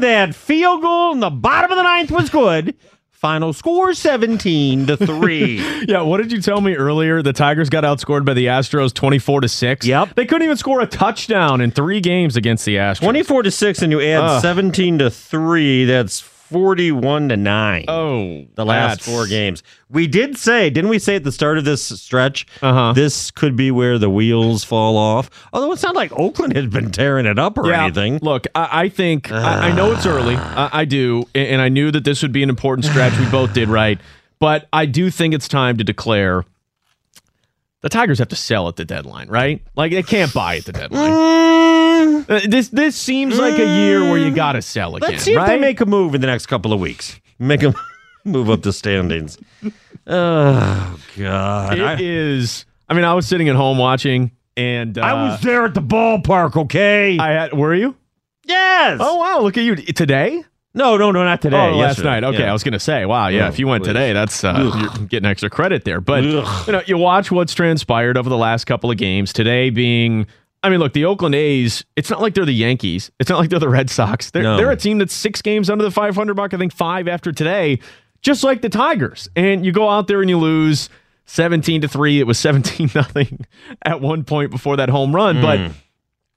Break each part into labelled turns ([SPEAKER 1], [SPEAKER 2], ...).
[SPEAKER 1] that field goal in the bottom of the ninth was good. Final score 17 to 3.
[SPEAKER 2] yeah, what did you tell me earlier? The Tigers got outscored by the Astros 24 to 6.
[SPEAKER 1] Yep.
[SPEAKER 2] They couldn't even score a touchdown in 3 games against the Astros.
[SPEAKER 1] 24 to 6 and you add
[SPEAKER 2] Ugh.
[SPEAKER 1] 17 to 3, that's 41 to 9.
[SPEAKER 2] Oh,
[SPEAKER 1] the last
[SPEAKER 2] that's-
[SPEAKER 1] four games. We did say, didn't we say at the start of this stretch,
[SPEAKER 2] Uh-huh.
[SPEAKER 1] this could be where the wheels fall off? Although it's not like Oakland has been tearing it up or
[SPEAKER 2] Yeah,
[SPEAKER 1] anything.
[SPEAKER 2] Look, I, I think I, I know it's early. I, I do, and, and I knew that this would be an important stretch. We both did right, but I do think it's time to declare the Tigers have to sell at the deadline, right? Like they can't buy at the deadline. Uh, this this seems like a year where you got to sell again.
[SPEAKER 1] Let's see if
[SPEAKER 2] right?
[SPEAKER 1] they make a move in the next couple of weeks. Make a move up the standings. Oh God!
[SPEAKER 2] It
[SPEAKER 1] I,
[SPEAKER 2] is- I mean, I was sitting at home watching, and uh,
[SPEAKER 1] I was there at the ballpark. Okay.
[SPEAKER 2] I had. Were you?
[SPEAKER 1] yes.
[SPEAKER 2] Oh wow! Look at you today.
[SPEAKER 1] no, no, no, not today.
[SPEAKER 2] Oh, last night. Okay,
[SPEAKER 1] Yeah.
[SPEAKER 2] I was gonna say, wow, yeah.
[SPEAKER 1] Oh,
[SPEAKER 2] if you went
[SPEAKER 1] please.
[SPEAKER 2] today, that's uh, you're getting extra credit there. But
[SPEAKER 1] Ugh.
[SPEAKER 2] you know, you watch what's transpired over the last couple of games. Today being, I mean, look, the Oakland A's. It's not like they're the Yankees. It's not like they're the Red Sox. They're
[SPEAKER 1] No.
[SPEAKER 2] they're a team that's six games under the 500 mark. I think five after today, just like the Tigers. And you go out there and you lose 17 to three. It was 17 nothing at one point before that home run,
[SPEAKER 1] Hmm.
[SPEAKER 2] but.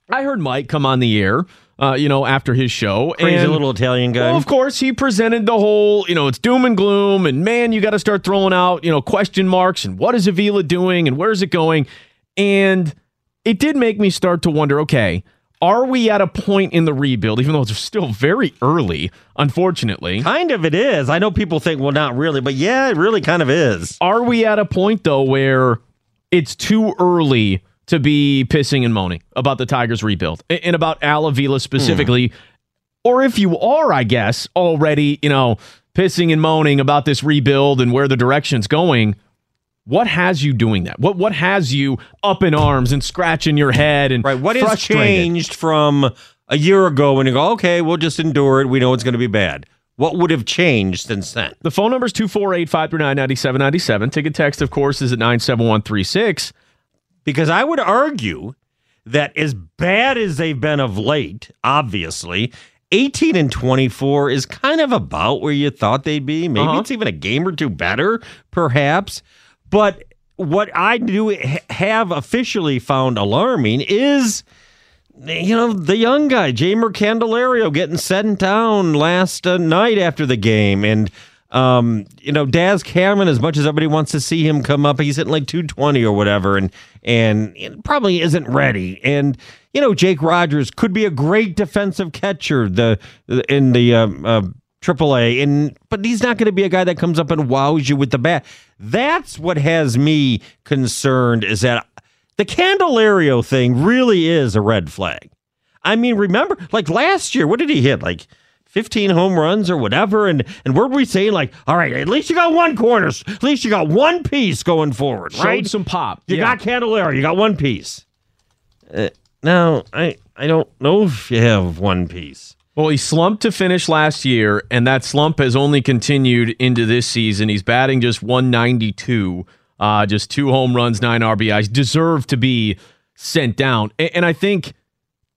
[SPEAKER 2] I heard Mike come on the air, uh, you know, after his show.
[SPEAKER 1] Crazy
[SPEAKER 2] and-
[SPEAKER 1] little Italian guy.
[SPEAKER 2] well, of course, he presented the whole, you know, it's doom and gloom, and man, you got to start throwing out, you know, question marks, and what is Avila doing, and where's it going? And it did make me start to wonder, okay, are we at a point in the rebuild, even though it's still very early, unfortunately?
[SPEAKER 1] Kind of it is. I know people think, well, not really, but yeah, it really kind of is.
[SPEAKER 2] Are we at a point, though, where it's too early to be pissing and moaning about the Tigers rebuild and about Al Avila specifically? Hmm. Or if you are, I guess, already, you know, pissing and moaning about this rebuild and where the direction's going, what has you doing that? What what has you up in arms and scratching your head and
[SPEAKER 1] Right. What has changed from a year ago when you go, okay, we'll just endure it. We know it's going to be bad. What would have changed since then?
[SPEAKER 2] The phone number is 248 539 9797. Ticket text, of course, is at 97136.
[SPEAKER 1] Because I would argue that as bad as they've been of late, obviously, 18 and 24 is kind of about where you thought they'd be. Maybe
[SPEAKER 2] Uh-huh.
[SPEAKER 1] it's even a game or two better, perhaps. But what I do have officially found alarming is you know, the young guy, Jeimer Candelario, getting sent down last uh, night after the game. And, um, you know, Daz Cameron, as much as everybody wants to see him come up, he's hitting like 220 or whatever, and, and probably isn't ready. And, you know, Jake Rogers could be a great defensive catcher the in the um, uh, AAA, and but he's not going to be a guy that comes up and wows you with the bat. That's what has me concerned is that the Candelario thing really is a red flag. I mean, remember, like last year, what did he hit? Like 15 home runs or whatever. And and were we saying, like, all right, at least you got one corner, at least you got one piece going forward,
[SPEAKER 2] Showed
[SPEAKER 1] right?
[SPEAKER 2] some pop.
[SPEAKER 1] You
[SPEAKER 2] Yeah.
[SPEAKER 1] got Candelario, you got one piece. Uh, now, I, I don't know if you have one piece.
[SPEAKER 2] Well, he slumped to finish last year, and that slump has only continued into this season. He's batting just 192, uh, just two home runs, nine RBIs. Deserved to be sent down. A- And I think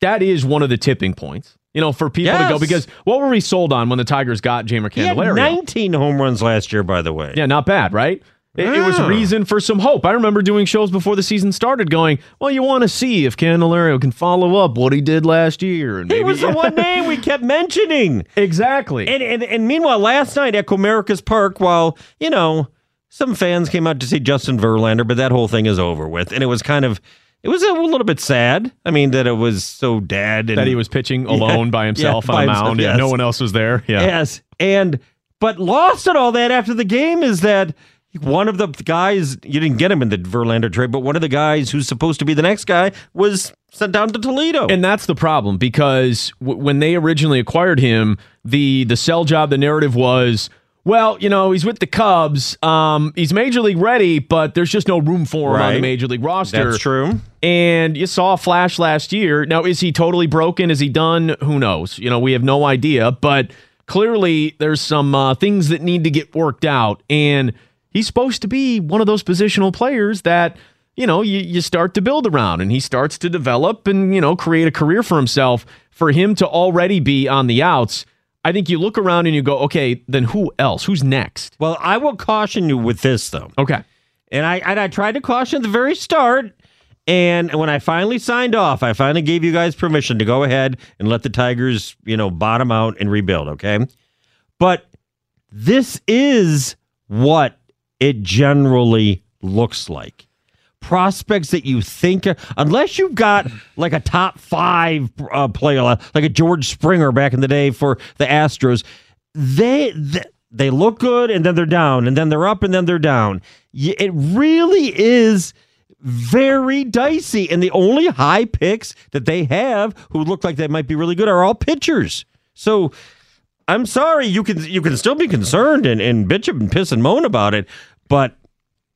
[SPEAKER 2] that is one of the tipping points, you know, for people to go because what were we sold on when the Tigers got Jeimer
[SPEAKER 1] He had
[SPEAKER 2] Candelario?
[SPEAKER 1] 19 home runs last year, by the way.
[SPEAKER 2] Yeah, not bad, right? It, it was
[SPEAKER 1] Yeah.
[SPEAKER 2] reason for some hope. I remember doing shows before the season started going, well, you want to see if Candelario can follow up what he did last year. And
[SPEAKER 1] He
[SPEAKER 2] maybe
[SPEAKER 1] was the one name we kept mentioning.
[SPEAKER 2] Exactly.
[SPEAKER 1] And, and and meanwhile, last night at Comerica's Park, while you know some fans came out to see Justin Verlander, but that whole thing is over with, and it was kind of it was a little bit sad. I mean that it was so dead and
[SPEAKER 2] that he was pitching alone by himself
[SPEAKER 1] yeah,
[SPEAKER 2] on a
[SPEAKER 1] by himself,
[SPEAKER 2] mound. Yeah,
[SPEAKER 1] yes.
[SPEAKER 2] no one else was there. Yeah.
[SPEAKER 1] Yes, and but lost in all that after the game is that one of the guys you didn't get him in the Verlander trade, but one of the guys who's supposed to be the next guy was sent down to Toledo.
[SPEAKER 2] And that's the problem because w- when they originally acquired him, the the sell job, the narrative was, well, you know, he's with the Cubs. Um, he's major league ready, but there's just no room for him on the major league roster.
[SPEAKER 1] That's true.
[SPEAKER 2] And you saw a flash last year. Now, is he totally broken? Is he done? Who knows? You know, we have no idea. But clearly, there's some uh, things that need to get worked out. And he's supposed to be one of those positional players that, you know, you, you start to build around and he starts to develop and, you know, create a career for himself. For him to already be on the outs, I think you look around and you go, okay, then who else? Who's next?
[SPEAKER 1] Well, I will caution you with this though.
[SPEAKER 2] Okay.
[SPEAKER 1] And I and I tried to caution at the very start. And when I finally signed off, I finally gave you guys permission to go ahead and let the Tigers, you know, bottom out and rebuild, okay? But this is what it generally looks like. Prospects that you think, unless you've got like a top five uh, player, like a George Springer back in the day for the Astros, they, they they look good and then they're down and then they're up and then they're down. It really is very dicey, and the only high picks that they have who look like they might be really good are all pitchers. So I'm sorry, you can you can still be concerned and, and bitch and piss and moan about it, but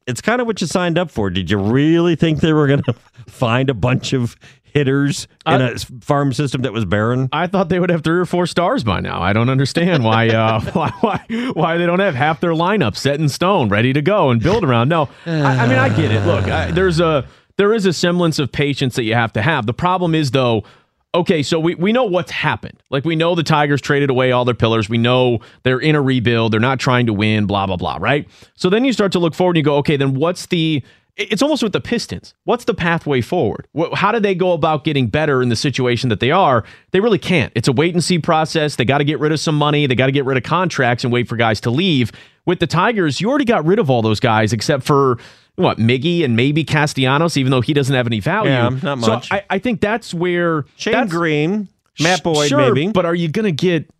[SPEAKER 1] it's kind of what you signed up for. Did you really think they were going to find a bunch of hitters in a farm system that was barren?
[SPEAKER 2] I thought they would have three or four stars by now. I don't understand why uh, why, why why they don't have half their lineup set in stone, ready to go and build around. No, I, I mean I get it. Look, I, there's a there is a semblance of patience that you have to have. The problem is though. Okay, so we, we know what's happened. Like we know the Tigers traded away all their pillars. We know they're in a rebuild. They're not trying to win, blah, blah, blah, right? So then you start to look forward and you go, okay, then what's the it's almost with the Pistons. What's the pathway forward? How do they go about getting better in the situation that they are? They really can't. It's a wait and see process. They got to get rid of some money. They got to get rid of contracts and wait for guys to leave. With the Tigers, you already got rid of all those guys except for what Miggy and maybe Castellanos, even though he doesn't have any value.
[SPEAKER 1] Yeah, not much.
[SPEAKER 2] So I, I think that's where
[SPEAKER 1] Shane
[SPEAKER 2] that's,
[SPEAKER 1] Greene, Matt Boyd,
[SPEAKER 2] Sure,
[SPEAKER 1] maybe.
[SPEAKER 2] But are you going to get,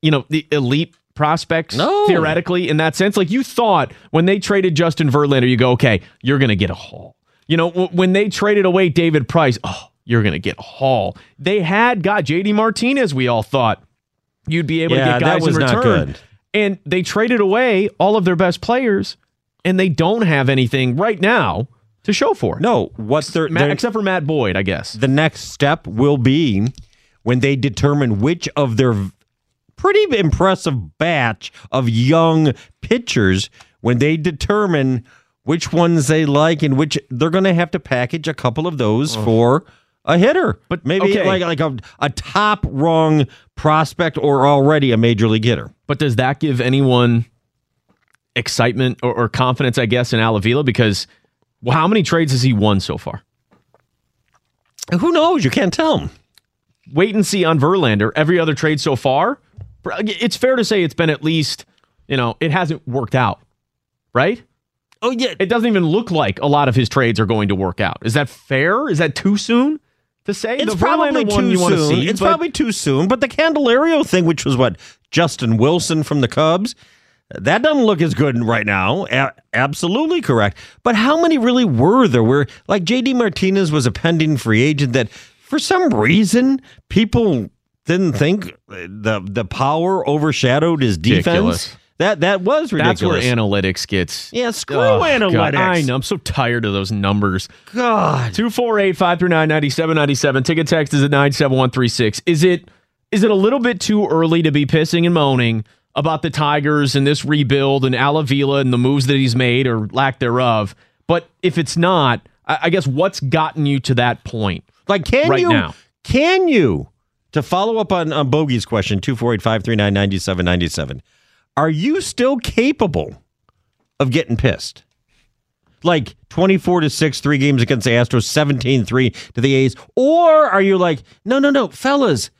[SPEAKER 2] you know, the elite prospects
[SPEAKER 1] No.
[SPEAKER 2] theoretically in that sense? Like you thought when they traded Justin Verlander, you go, okay, you're going to get a haul. You know, w- when they traded away David Price, oh, you're going to get a haul. They had got JD Martinez, we all thought you'd be able
[SPEAKER 1] Yeah,
[SPEAKER 2] to get
[SPEAKER 1] that
[SPEAKER 2] guys
[SPEAKER 1] was
[SPEAKER 2] in
[SPEAKER 1] not
[SPEAKER 2] return.
[SPEAKER 1] good.
[SPEAKER 2] And they traded away all of their best players, and they don't have anything right now to show for it.
[SPEAKER 1] no, what's their,
[SPEAKER 2] Matt,
[SPEAKER 1] their
[SPEAKER 2] except for Matt Boyd, I guess.
[SPEAKER 1] the next step will be when they determine which of their pretty impressive batch of young pitchers when they determine which ones they like and which they're going to have to package a couple of those for a hitter but maybe
[SPEAKER 2] okay.
[SPEAKER 1] like like a, a top rung prospect or already a major league hitter
[SPEAKER 2] But does that give anyone excitement or, or confidence, I guess, in Al Avila? Because well, how many trades has he won so far?
[SPEAKER 1] who knows you can't tell
[SPEAKER 2] Wait and see on Verlander. Every other trade so far, Uh, it's fair to say it's been at least, you know, it hasn't worked out, right?
[SPEAKER 1] oh yeah
[SPEAKER 2] It doesn't even look like a lot of his trades are going to work out. Is that fair? Is that too soon to say?
[SPEAKER 1] It's
[SPEAKER 2] The
[SPEAKER 1] probably too soon.
[SPEAKER 2] see.
[SPEAKER 1] it's
[SPEAKER 2] but-
[SPEAKER 1] probably too soon. But the Candelario thing, which was what Justin Wilson from the Cubs, that doesn't look as good right now. A- absolutely correct. But how many really were there? Where like JD Martinez was a pending free agent that, for some reason, people didn't think the the power overshadowed his defense.
[SPEAKER 2] Ridiculous.
[SPEAKER 1] That that was ridiculous.
[SPEAKER 2] That's where analytics gets.
[SPEAKER 1] yeah, screw
[SPEAKER 2] Oh, God,
[SPEAKER 1] analytics.
[SPEAKER 2] I know. I'm so tired of those numbers.
[SPEAKER 1] God.
[SPEAKER 2] 248 539 9797. Ticket text is at 97136. Is it is it a little bit too early to be pissing and moaning about the Tigers and this rebuild and Al Avila and the moves that he's made or lack thereof? But if it's not, I, I guess what's gotten you to that point?
[SPEAKER 1] Like, can
[SPEAKER 2] right
[SPEAKER 1] you?
[SPEAKER 2] now.
[SPEAKER 1] Can you? To follow up on, on Bogey's question, 248 539 9797, are you still capable of getting pissed? Like 24 to 6, three games against the Astros, 17 3 to the A's? Or are you like, no, no, no, fellas,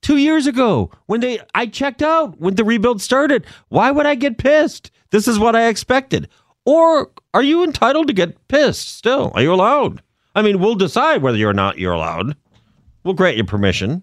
[SPEAKER 1] two years ago when they I checked out when the rebuild started, why would I get pissed? This is what I expected. Or are you entitled to get pissed still? Are you allowed? I mean, we'll decide whether you're not you're allowed. We'll grant you permission,